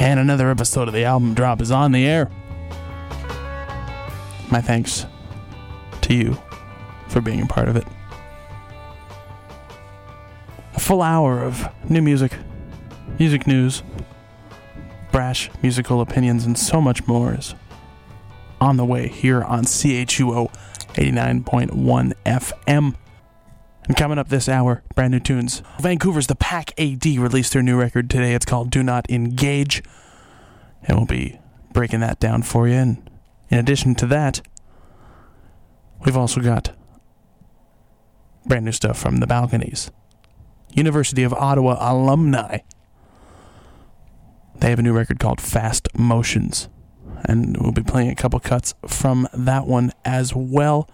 And another episode of the album drop is on the air. My thanks to you for being a part of it. A full hour of new music, music news, brash musical opinions, and so much more is on the way here on CHUO 89.1 FM. And coming up this hour, brand new tunes. Vancouver's The Pack AD released their new record today. It's called Do Not Engage. And we'll be breaking that down for you. And in addition to that, we've also got brand new stuff from the balconies. University of Ottawa alumni. They have a new record called Fast Motions. And we'll be playing a couple cuts from that one as well.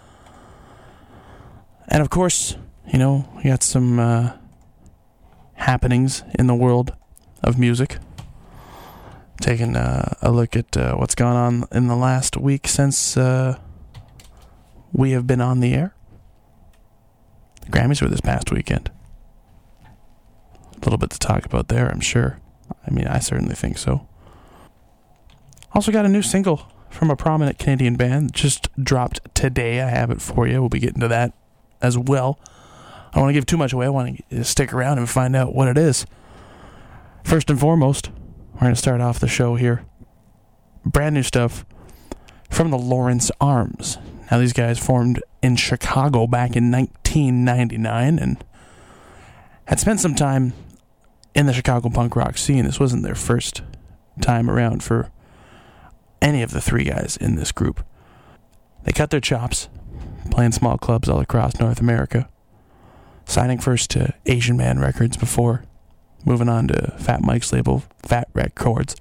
And of course, you know, we got some uh, happenings in the world of music. Taking uh, a look at uh, what's gone on in the last week since uh, we have been on the air. The Grammys were this past weekend. A little bit to talk about there, I'm sure. I mean, I certainly think so. Also, got a new single from a prominent Canadian band just dropped today. I have it for you. We'll be getting to that as well. I don't want to give too much away. I want to stick around and find out what it is. First and foremost, we're going to start off the show here. Brand new stuff from the Lawrence Arms. Now, these guys formed in Chicago back in 1999 and had spent some time in the Chicago punk rock scene. This wasn't their first time around for any of the three guys in this group. They cut their chops playing small clubs all across North America signing first to Asian Man Records before moving on to Fat Mike's label, Fat Wreck Chords.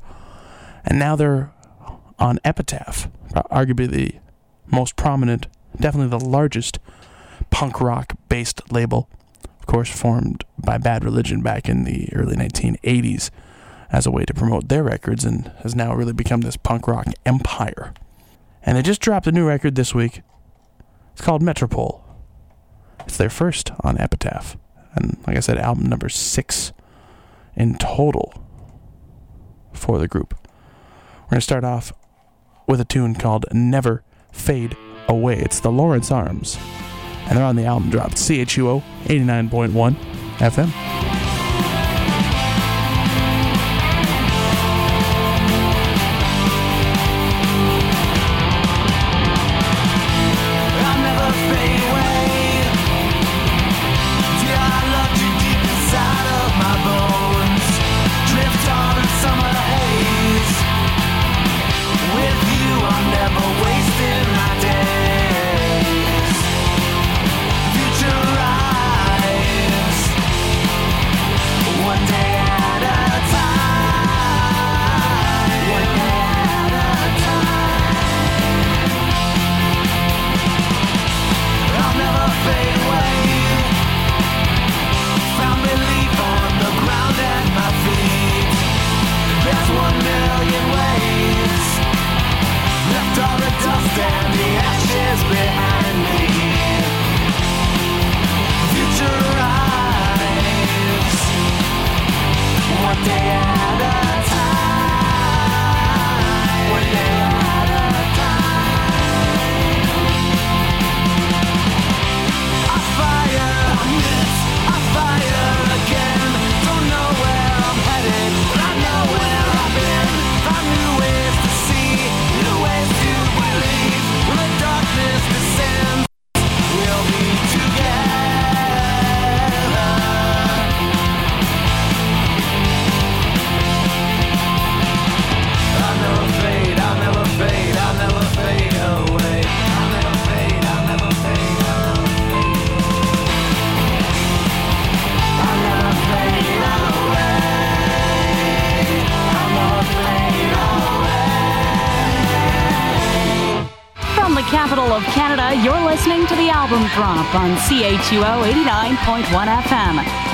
And now they're on Epitaph, arguably the most prominent, definitely the largest punk rock based label, of course, formed by Bad Religion back in the early 1980s as a way to promote their records and has now really become this punk rock empire. And they just dropped a new record this week. It's called Metropole. It's their first on Epitaph. And like I said, album number six in total for the group. We're going to start off with a tune called Never Fade Away. It's the Lawrence Arms. And they're on the album drop, CHUO 89.1 FM. Of Canada, you're listening to the album drop on CHUO 89.1 FM.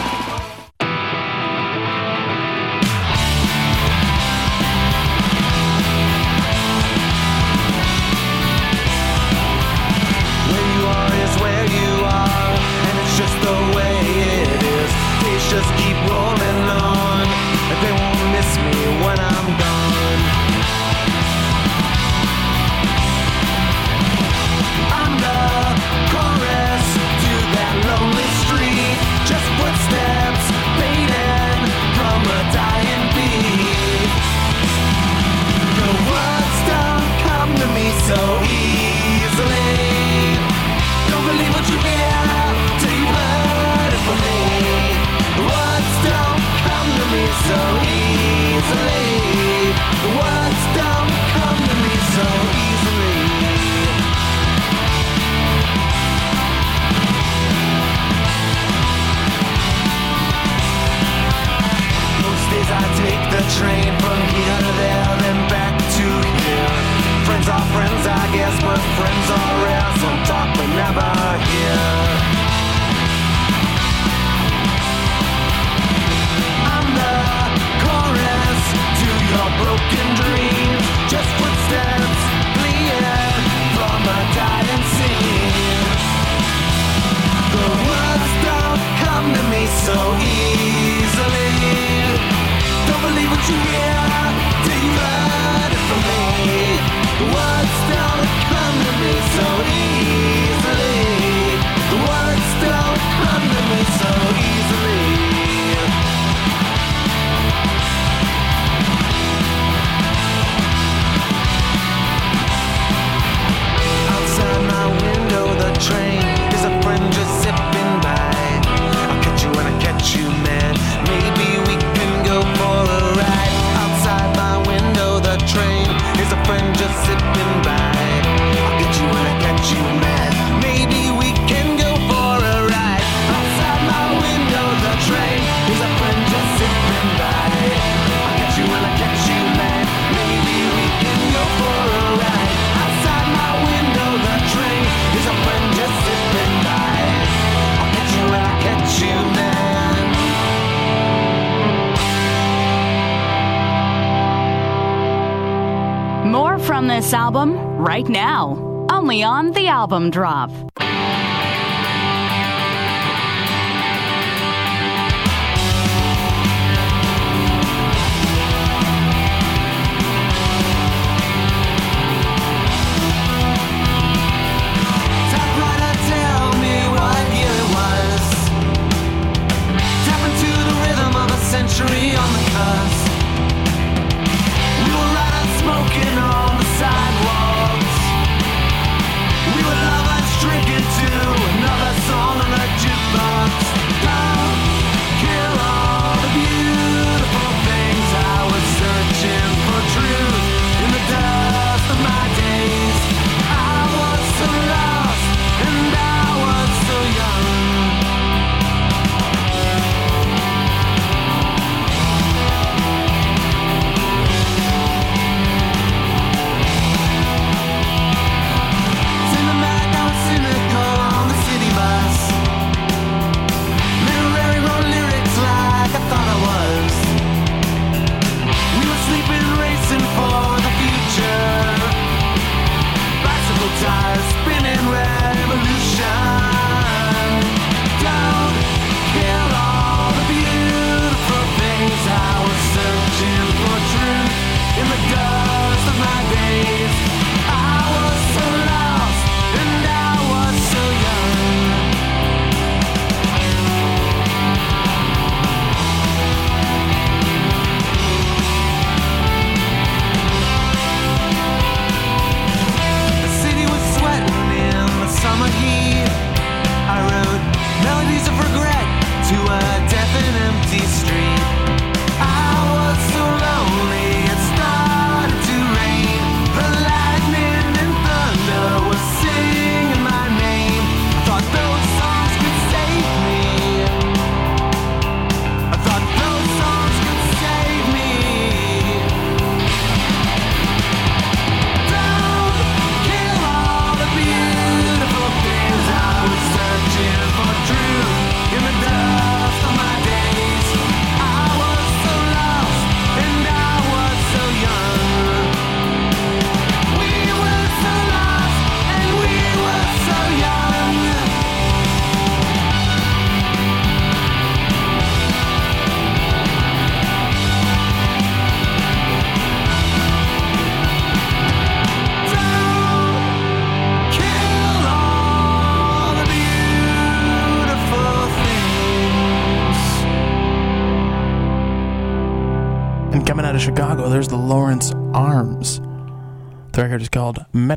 Album drop.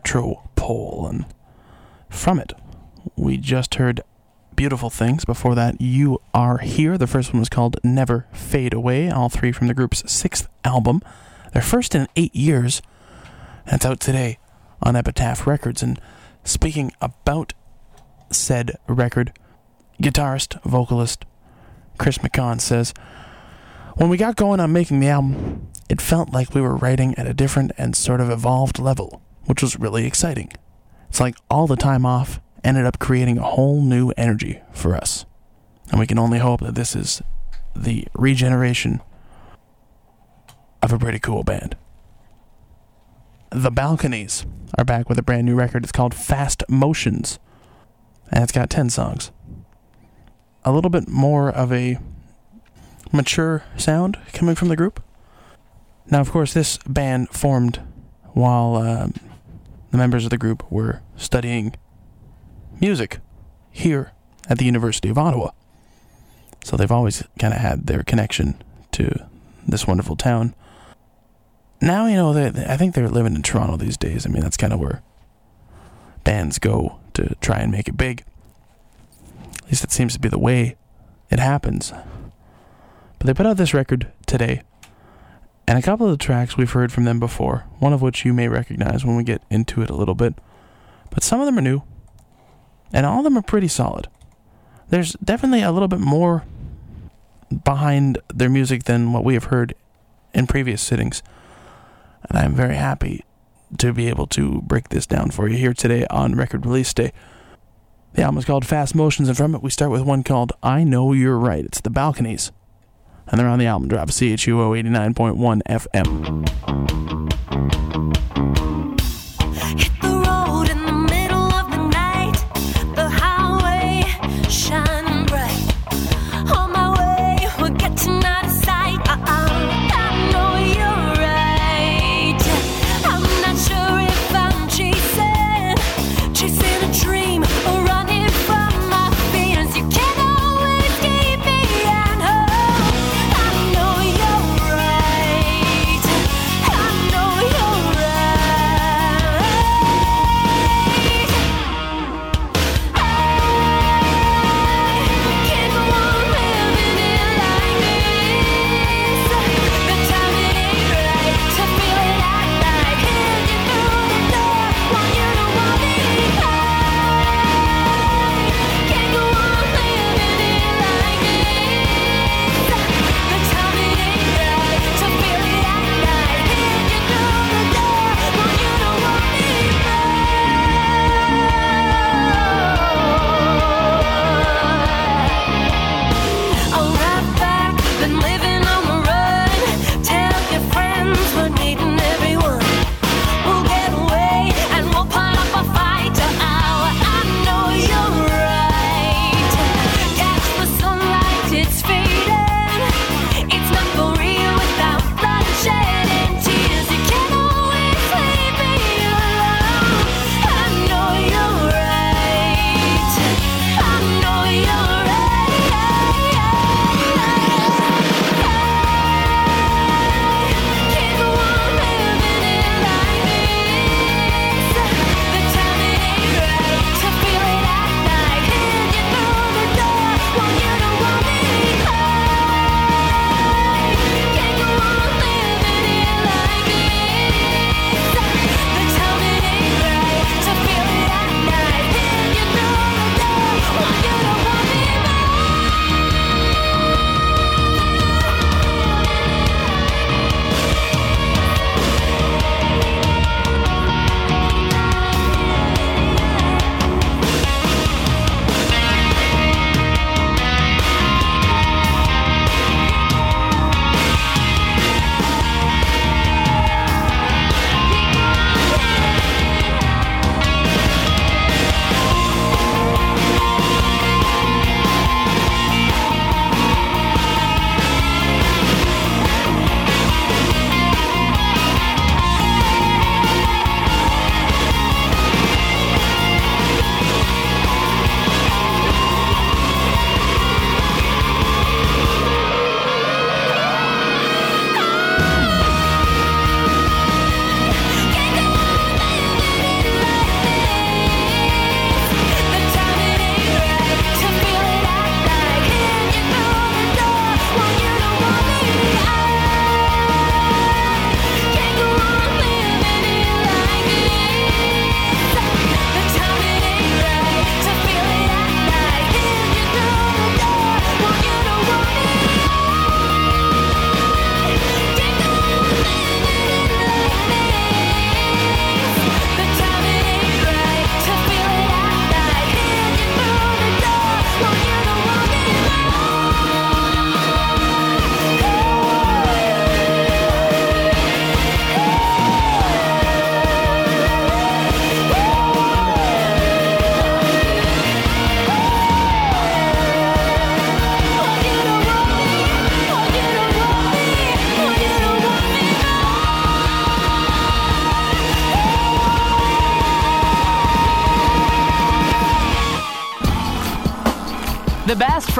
Metropole, and from it, we just heard Beautiful Things. Before that, You Are Here. The first one was called Never Fade Away, all three from the group's sixth album. Their first in eight years, it's out today on Epitaph Records. And speaking about said record, guitarist, vocalist Chris McCaughan says, When we got going on making the album, it felt like we were writing at a different and sort of evolved level, which was really exciting. It's like all the time off ended up creating a whole new energy for us. And we can only hope that this is the regeneration of a pretty cool band. The Balconies are back with a brand new record. It's called Fast Motions, and it's got 10 songs. A little bit more of a mature sound coming from the group. Now, of course, this band formed while um, the members of the group were studying music here at the University of Ottawa. So they've always kind of had their connection to this wonderful town. Now, you know, I think they're living in Toronto these days. I mean, that's kind of where bands go to try and make it big. At least it seems to be the way it happens. But they put out this record today and a couple of the tracks we've heard from them before, one of which you may recognize when we get into it a little bit. But some of them are new, and all of them are pretty solid. There's definitely a little bit more behind their music than what we have heard in previous sittings. And I'm very happy to be able to break this down for you here today on record release day. The album is called Fast Motions, and from it we start with one called I Know You're Right. It's the Balconies and they're on the album drop CHUO 89.1 FM.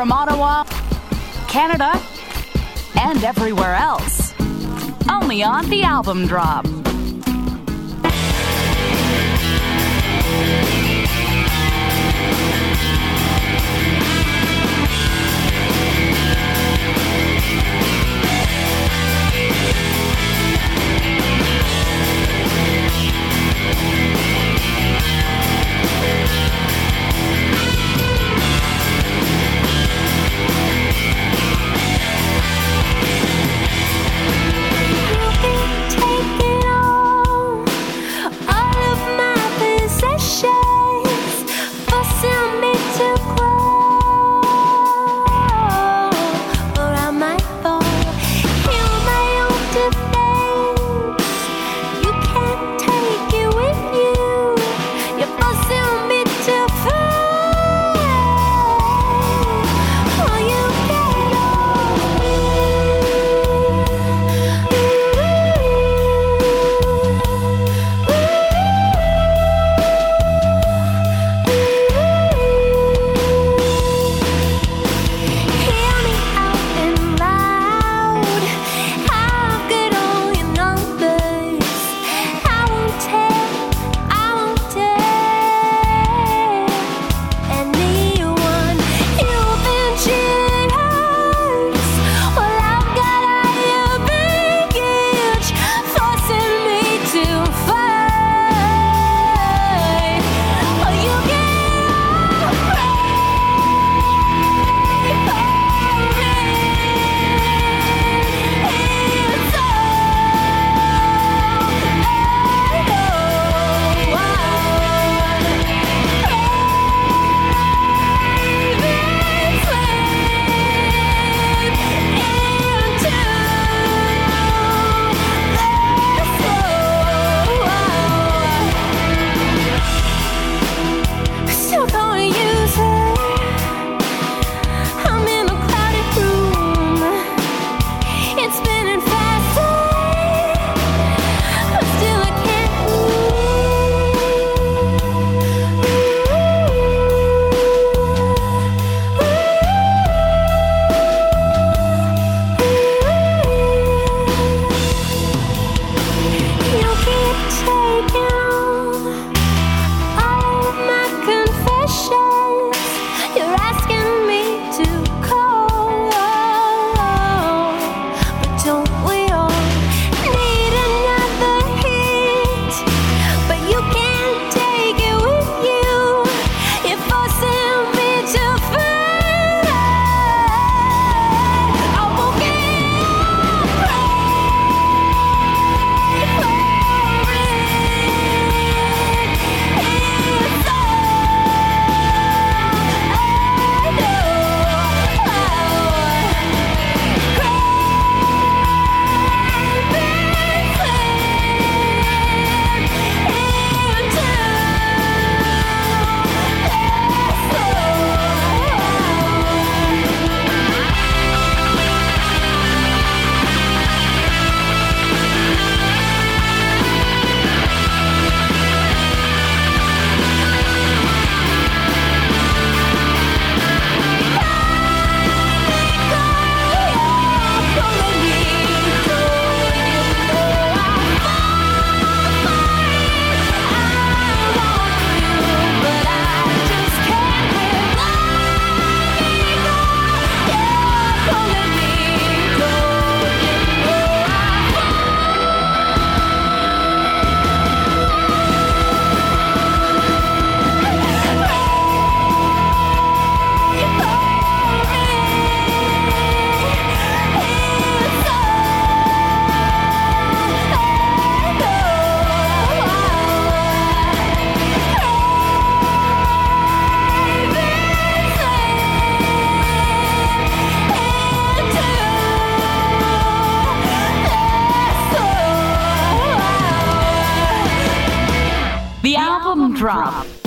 From Ottawa, Canada, and everywhere else. Only on the album drop. Mob.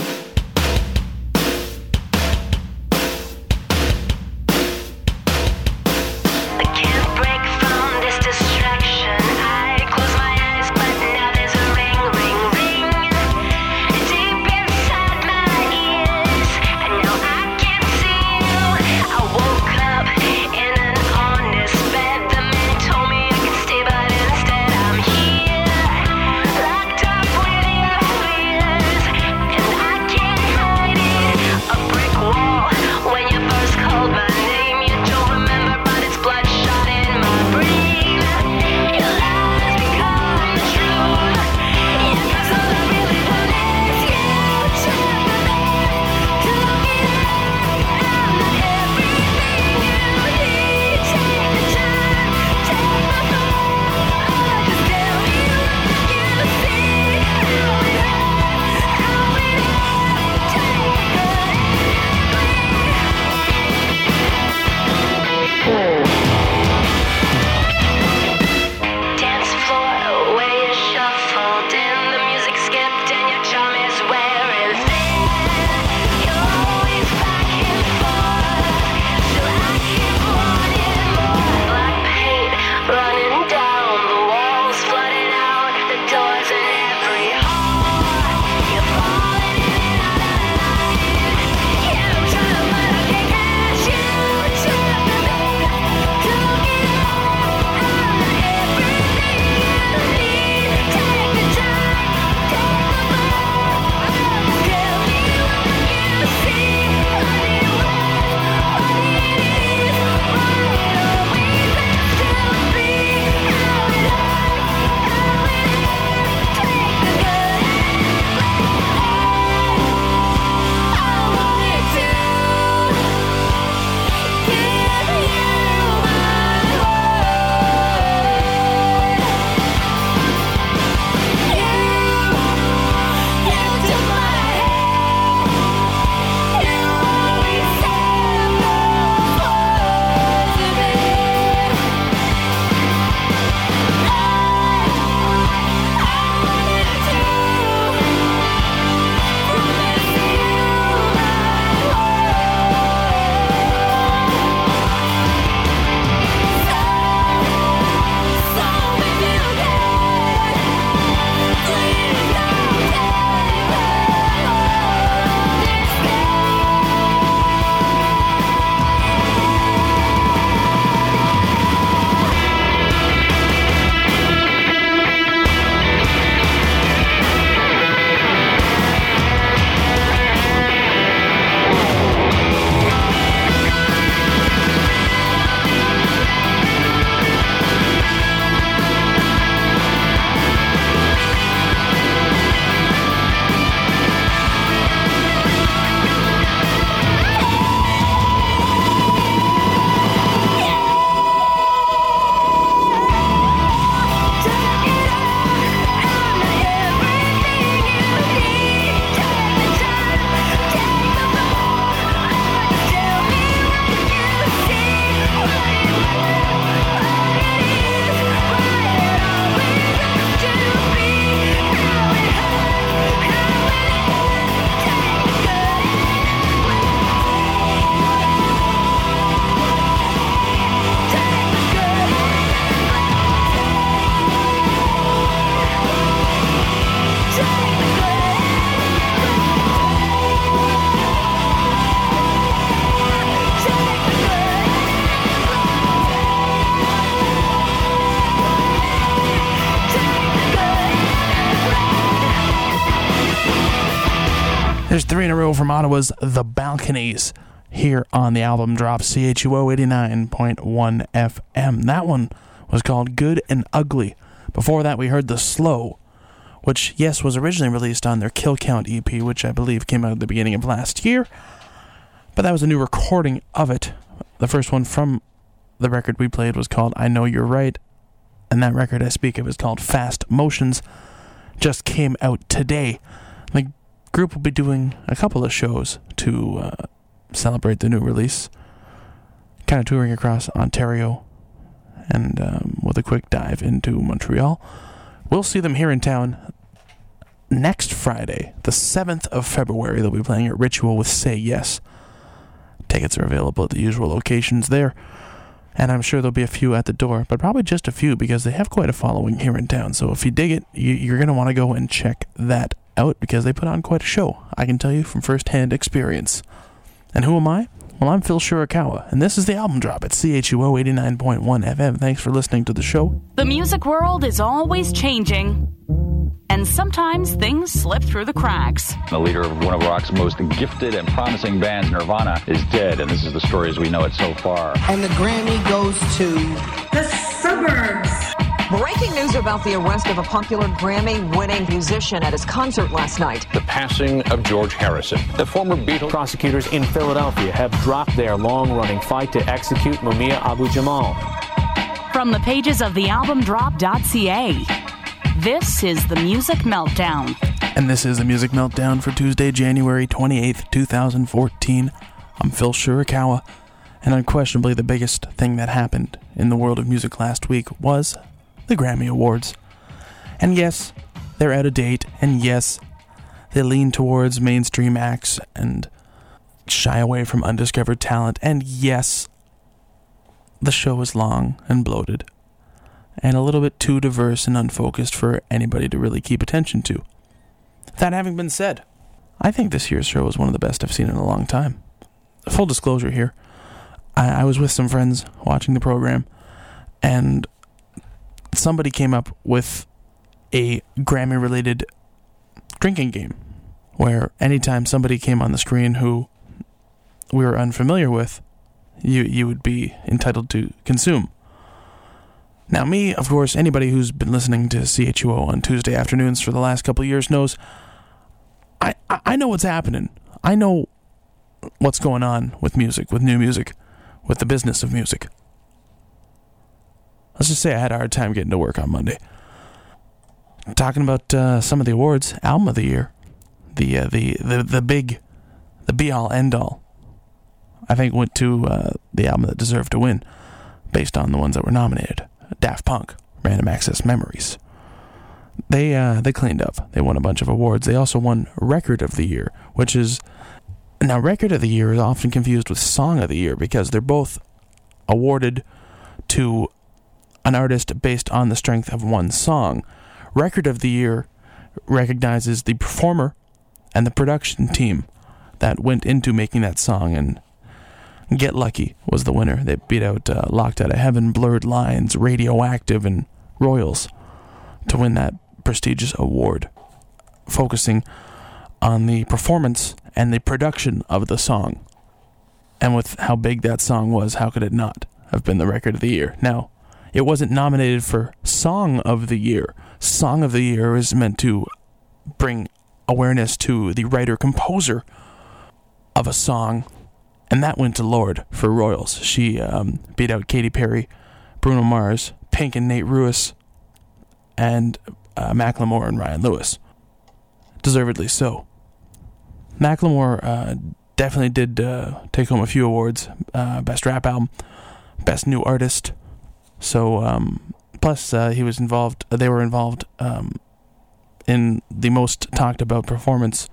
From Ottawa's The Balconies here on the album drop CHUO 89.1 FM. That one was called Good and Ugly. Before that, we heard The Slow, which, yes, was originally released on their Kill Count EP, which I believe came out at the beginning of last year. But that was a new recording of it. The first one from the record we played was called I Know You're Right, and that record I speak of is called Fast Motions. Just came out today. The group will be doing a couple of shows to uh, celebrate the new release. Kind of touring across Ontario and um, with a quick dive into Montreal. We'll see them here in town next Friday, the 7th of February. They'll be playing at Ritual with Say Yes. Tickets are available at the usual locations there. And I'm sure there'll be a few at the door, but probably just a few because they have quite a following here in town. So if you dig it, you, are going to want to go and check that out because they put on quite a show. I can tell you from first hand experience. And who am I? Well, I'm Phil Shirakawa, and this is the album drop at CHUO 89.1 FM. Thanks for listening to the show. The music world is always changing, and sometimes things slip through the cracks. The leader of one of rock's most gifted and promising bands, Nirvana, is dead, and this is the story as we know it so far. And the Grammy goes to the suburbs. Breaking news about the arrest of a popular Grammy winning musician at his concert last night. The passing of George Harrison. The former Beatle prosecutors in Philadelphia have dropped their long running fight to execute Mumia Abu Jamal. From the pages of thealbumdrop.ca, this is the Music Meltdown. And this is the Music Meltdown for Tuesday, January 28th, 2014. I'm Phil Shirakawa, and unquestionably the biggest thing that happened in the world of music last week was the Grammy Awards. And yes, they're out of date, and yes, they lean towards mainstream acts and shy away from undiscovered talent, and yes, the show is long and bloated, and a little bit too diverse and unfocused for anybody to really keep attention to. That having been said, I think this year's show was one of the best I've seen in a long time. Full disclosure here, I, I was with some friends watching the program, and somebody came up with a Grammy related drinking game where anytime somebody came on the screen who we were unfamiliar with, you you would be entitled to consume. Now, me, of course, anybody who's been listening to CHUO on Tuesday afternoons for the last couple years knows I, I know what's happening. I know what's going on with music, with new music, with the business of music. Let's just say I had a hard time getting to work on Monday. Talking about uh, some of the awards, album of the year, the uh, the the the big, the be all end all. I think went to uh, the album that deserved to win, based on the ones that were nominated. Daft Punk, Random Access Memories. They uh, they cleaned up. They won a bunch of awards. They also won Record of the Year, which is now Record of the Year is often confused with Song of the Year because they're both awarded to an artist based on the strength of one song. Record of the Year recognizes the performer and the production team that went into making that song and Get Lucky was the winner. They beat out uh, Locked Out of Heaven, Blurred Lines, Radioactive, and Royals to win that prestigious award, focusing on the performance and the production of the song. And with how big that song was, how could it not have been the record of the year? Now, it wasn't nominated for Song of the Year. Song of the Year is meant to bring awareness to the writer composer of a song, and that went to Lorde for Royals. She um, beat out Katy Perry, Bruno Mars, Pink and Nate Ruess, and uh, Macklemore and Ryan Lewis. Deservedly so. Macklemore uh, definitely did uh, take home a few awards: uh, best rap album, best new artist, so, um, plus uh, he was involved. They were involved um, in the most talked about performance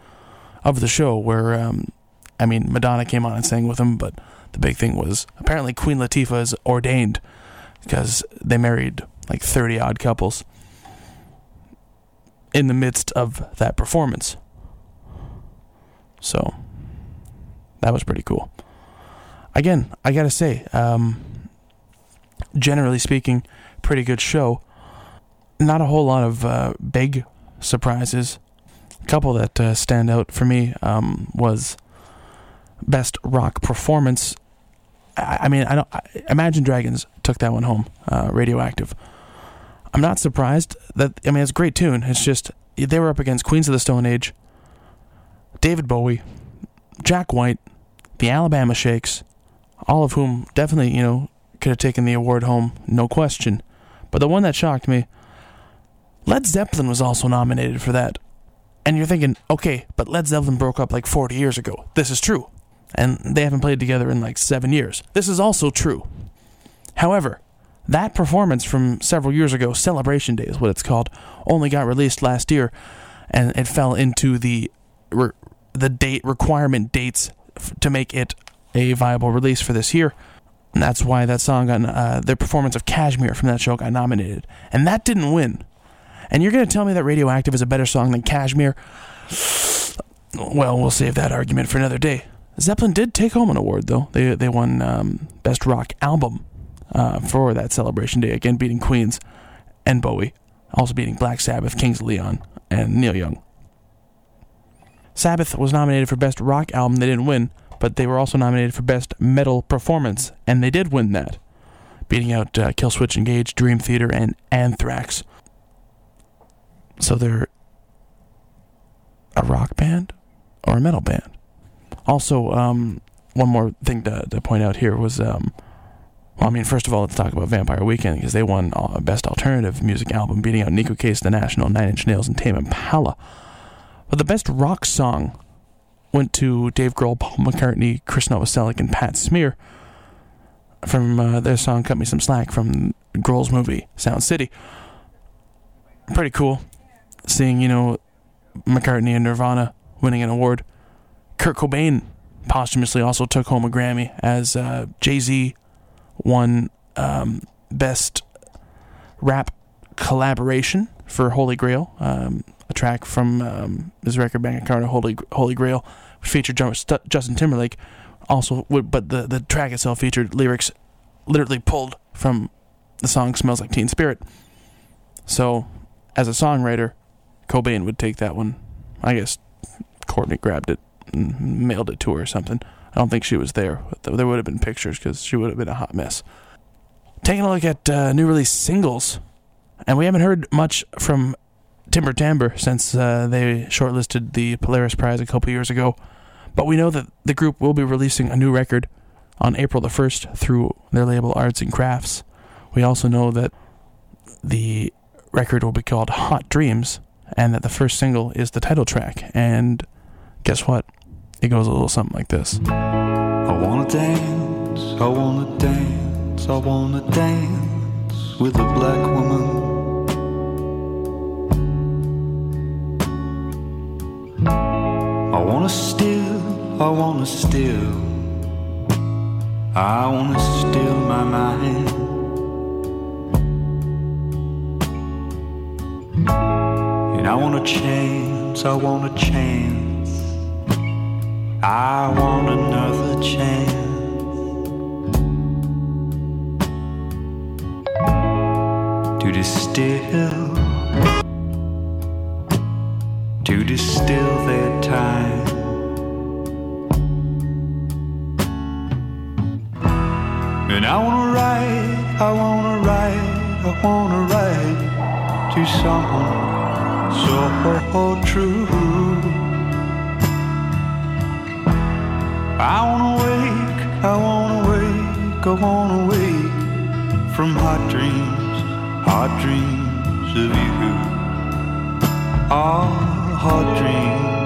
of the show, where um, I mean Madonna came on and sang with him, but the big thing was apparently Queen Latifah is ordained because they married like thirty odd couples in the midst of that performance. So that was pretty cool. Again, I gotta say, um, generally speaking, pretty good show. Not a whole lot of uh, big surprises. A couple that uh, stand out for me um, was best rock performance. I, I mean, I don't. I, Imagine Dragons took that one home. Uh, Radioactive. I'm not surprised that. I mean, it's a great tune. It's just they were up against Queens of the Stone Age, David Bowie, Jack White, the Alabama Shakes, all of whom definitely you know could have taken the award home, no question. But the one that shocked me, Led Zeppelin was also nominated for that. And you're thinking, okay, but Led Zeppelin broke up like 40 years ago. This is true. And they haven't played together in like seven years. This is also true. However, that performance from several years ago, Celebration Day is what it's called, only got released last year, and it fell into the re- the date requirement dates f- to make it a viable release for this year. And that's why that song got uh, the performance of Kashmir from that show got nominated, and that didn't win. And you're gonna tell me that Radioactive is a better song than Kashmir? Well, we'll save that argument for another day. Zeppelin did take home an award though. They they won um, best rock album uh, for that celebration day again, beating Queens and Bowie, also beating Black Sabbath, Kings of Leon, and Neil Young. Sabbath was nominated for best rock album. They didn't win, but they were also nominated for best metal performance, and they did win that, beating out uh, Killswitch Engage, Dream Theater, and Anthrax. So they're a rock band or a metal band. Also, um, one more thing to, to point out here was, um, well, I mean, first of all, let's talk about Vampire Weekend because they won uh, Best Alternative Music Album, beating out Neko Case, The National, Nine Inch Nails, and Tame Impala. But the best rock song went to Dave Grohl, Paul McCartney, Chris Novoselic, and Pat Smear from uh, their song "Cut Me Some Slack" from Grohl's movie Sound City. Pretty cool, seeing you know McCartney and Nirvana winning an award. Kurt Cobain posthumously also took home a Grammy as uh, Jay Z won um, Best Rap Collaboration for Holy Grail, um, a track from um, his record Magna Carta, Holy Holy Grail, which featured Justin Timberlake. Also, but the the track itself featured lyrics literally pulled from the song "Smells Like Teen Spirit." So, as a songwriter, Cobain would take that one. I guess Courtney grabbed it and mailed it to her or something. I don't think she was there. There would have been pictures because she would have been a hot mess. Taking a look at uh, new release singles, and we haven't heard much from Timber Timbre since uh, they shortlisted the Polaris Prize a couple years ago. But we know that the group will be releasing a new record on April the 1st through their label Arts and Crafts. We also know that the record will be called Hot Dreams and that the first single is the title track. And guess what? It goes a little something like this. I wanna dance, I wanna dance, I wanna dance with a black woman. Wanna steal, I wanna steal, I wanna steal my mind. And I want a chance, I want a chance. I want another chance. To distill, to distill their time. And I wanna write, I wanna write, I wanna write to someone so true. I wanna wake, I wanna wake, I wanna wake from hot dreams, hot dreams of you. Ah, hot dreams.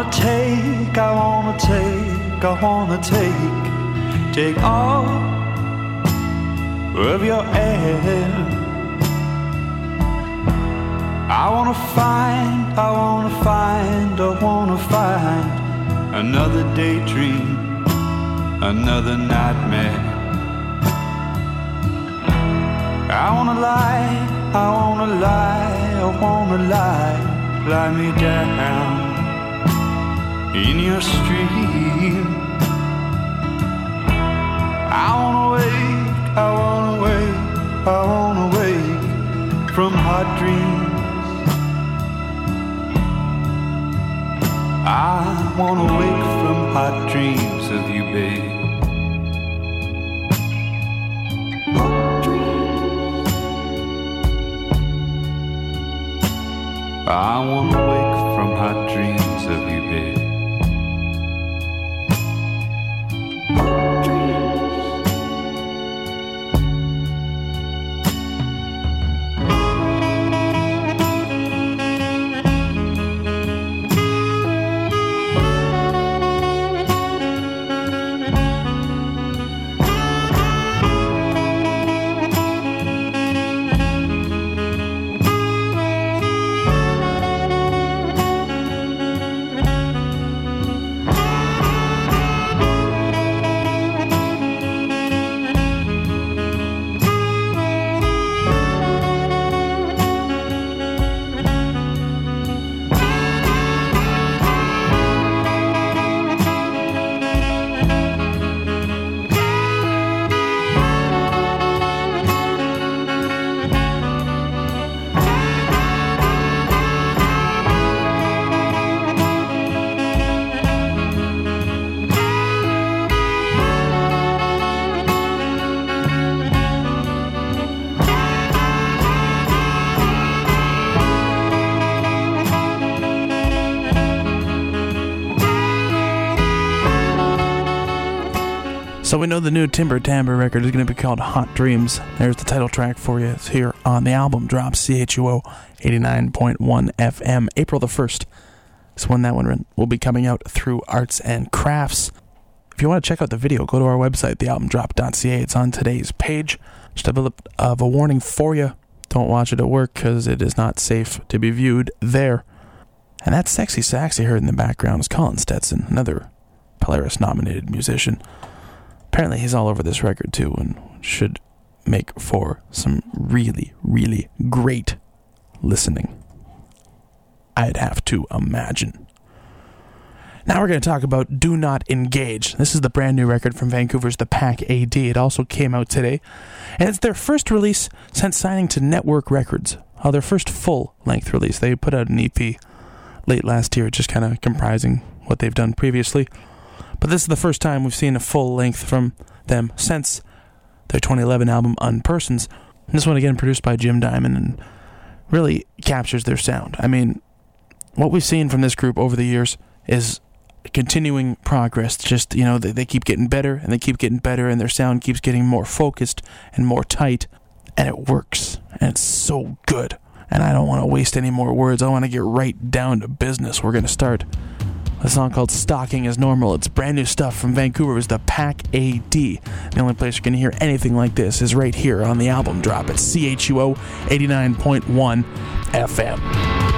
Wanna take, I wanna take, I wanna take, take all of your air. I wanna find, I wanna find, I wanna find another daydream, another nightmare. I wanna lie, I wanna lie, I wanna lie, lie me down in your stream. I wanna wake, I wanna wake, I wanna wake from hot dreams. I wanna wake from hot dreams of you, babe. I wanna wake know the new Timber Timbre record is going to be called Hot Dreams. There's the title track for you. It's here on the album drop CHUO 89.1 FM. April the 1st is when that one will be coming out through Arts and Crafts. If you want to check out the video, go to our website, thealbumdrop.ca. It's on today's page. Just a bit of a warning for you. Don't watch it at work because it is not safe to be viewed there. And that sexy sax you heard in the background is Colin Stetson, another Polaris nominated musician. Apparently, he's all over this record too, and should make for some really, really great listening. I'd have to imagine. Now we're going to talk about Do Not Engage. This is the brand new record from Vancouver's The Pack AD. It also came out today, and it's their first release since signing to Nettwerk Records. Oh, their first full length release. They put out an EP late last year, just kind of comprising what they've done previously. But this is the first time we've seen a full length from them since their 2011 album Unpersons. This one again produced by Jim Diamond and really captures their sound. I mean, what we've seen from this group over the years is continuing progress. Just, you know, they, they keep getting better and they keep getting better and their sound keeps getting more focused and more tight and it works and it's so good. And I don't want to waste any more words. I want to get right down to business. We're going to start a song called Stalking is Normal. It's brand new stuff from Vancouver. It's the Pack AD. The only place you're going to hear anything like this is right here on the album drop at CHUO 89.1 FM.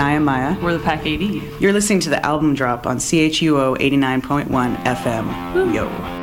And I am Maya. We're the Pack AD. You're listening to the album drop on CHUO 89.1 FM. Woo. Yo.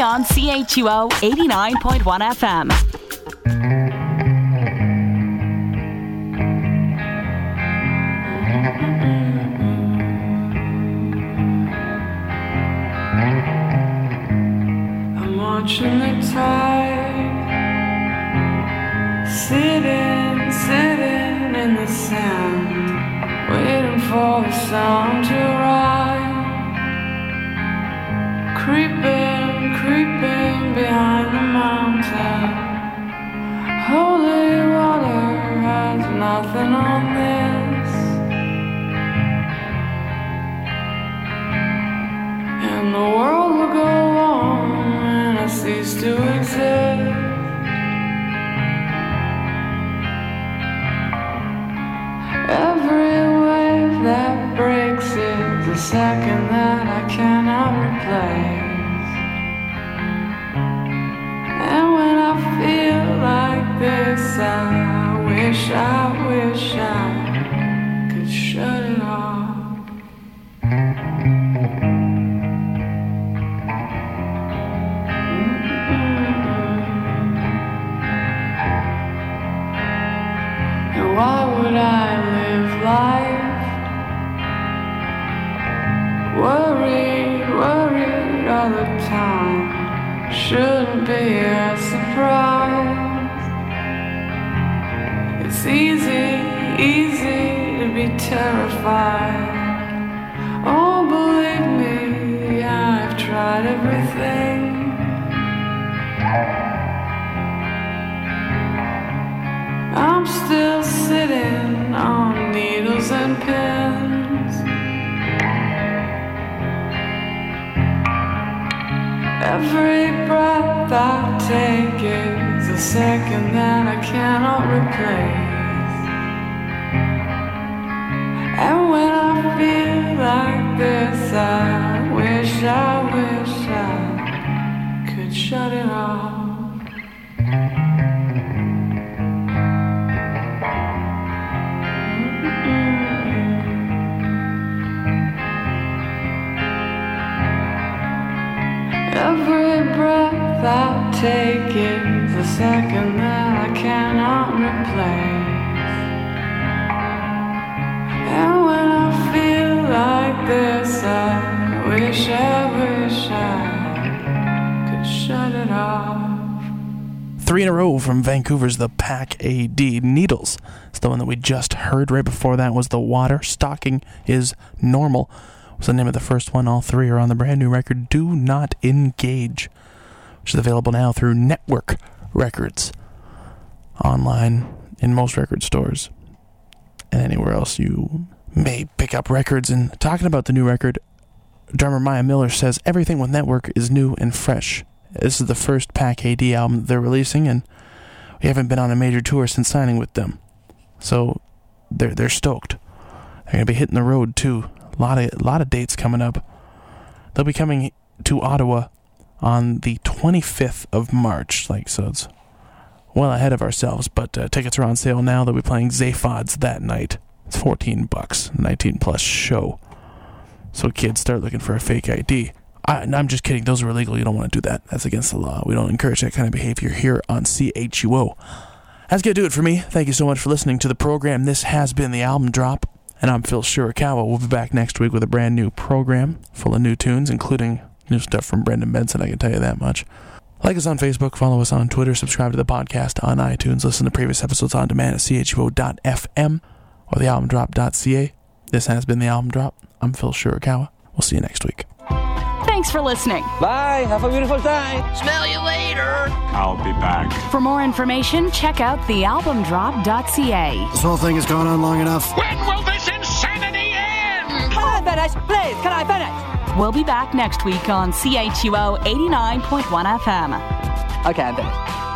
on CHUO 89.1 FM. watching the tide Sitting, sitting in the sand Waiting for the sound to nothing on this. And the world will go on when I cease to exist. Every wave that breaks is a second that I cannot replace. And when I feel like this, I wish, I be a surprise. It's easy, easy to be terrified. Oh, believe me, I've tried everything. I'm still sitting on needles and pins. Every breath I take is a second that I cannot replace. And when I feel like this, I wish, I wish I could shut it off. Take is a second that I cannot replace. And when I feel like this, I wish, I wish I could shut it off. Three in a row from Vancouver's The Pack AD. Needles is the one that we just heard. Right before that was The Water. Stalking is Normal was the name of the first one. All three are on the brand new record Do Not Engage, which is available now through Nettwerk Records. Online in most record stores and anywhere else you may pick up records. And talking about the new record, drummer Maya Miller says everything with Nettwerk is new and fresh. This is the first Pack AD album they're releasing, and we haven't been on a major tour since signing with them. So they're they're stoked. They're gonna be hitting the road too. A lot of lot of dates coming up. They'll be coming to Ottawa on the 25th of March. Like so, it's well ahead of ourselves. But uh, tickets are on sale now. They'll be playing Zaphods that night. It's 14 bucks, 19 plus show. So kids start looking for a fake ID. I, I'm just kidding. Those are illegal. You don't want to do that. That's against the law. We don't encourage that kind of behavior here on CHUO. That's going to do it for me. Thank you so much for listening to the program. This has been the album drop, and I'm Phil Shirakawa. We'll be back next week with a brand new program full of new tunes, including new stuff from Brendan Benson. I can tell you that much. Like us on Facebook, follow us on Twitter, subscribe to the podcast on iTunes, listen to previous episodes on demand at chuo.fm or thealbumdrop.ca. This has been the album drop. I'm Phil Shirakawa. We'll see you next week. Thanks for listening. Bye. Have a beautiful time. Smell you later. I'll be back. For more information, check out thealbumdrop.ca. This whole thing has gone on long enough. When will this insanity end? Can I finish? Please, can I finish? We'll be back next week on CHUO 89.1 FM. Okay, I'm finished.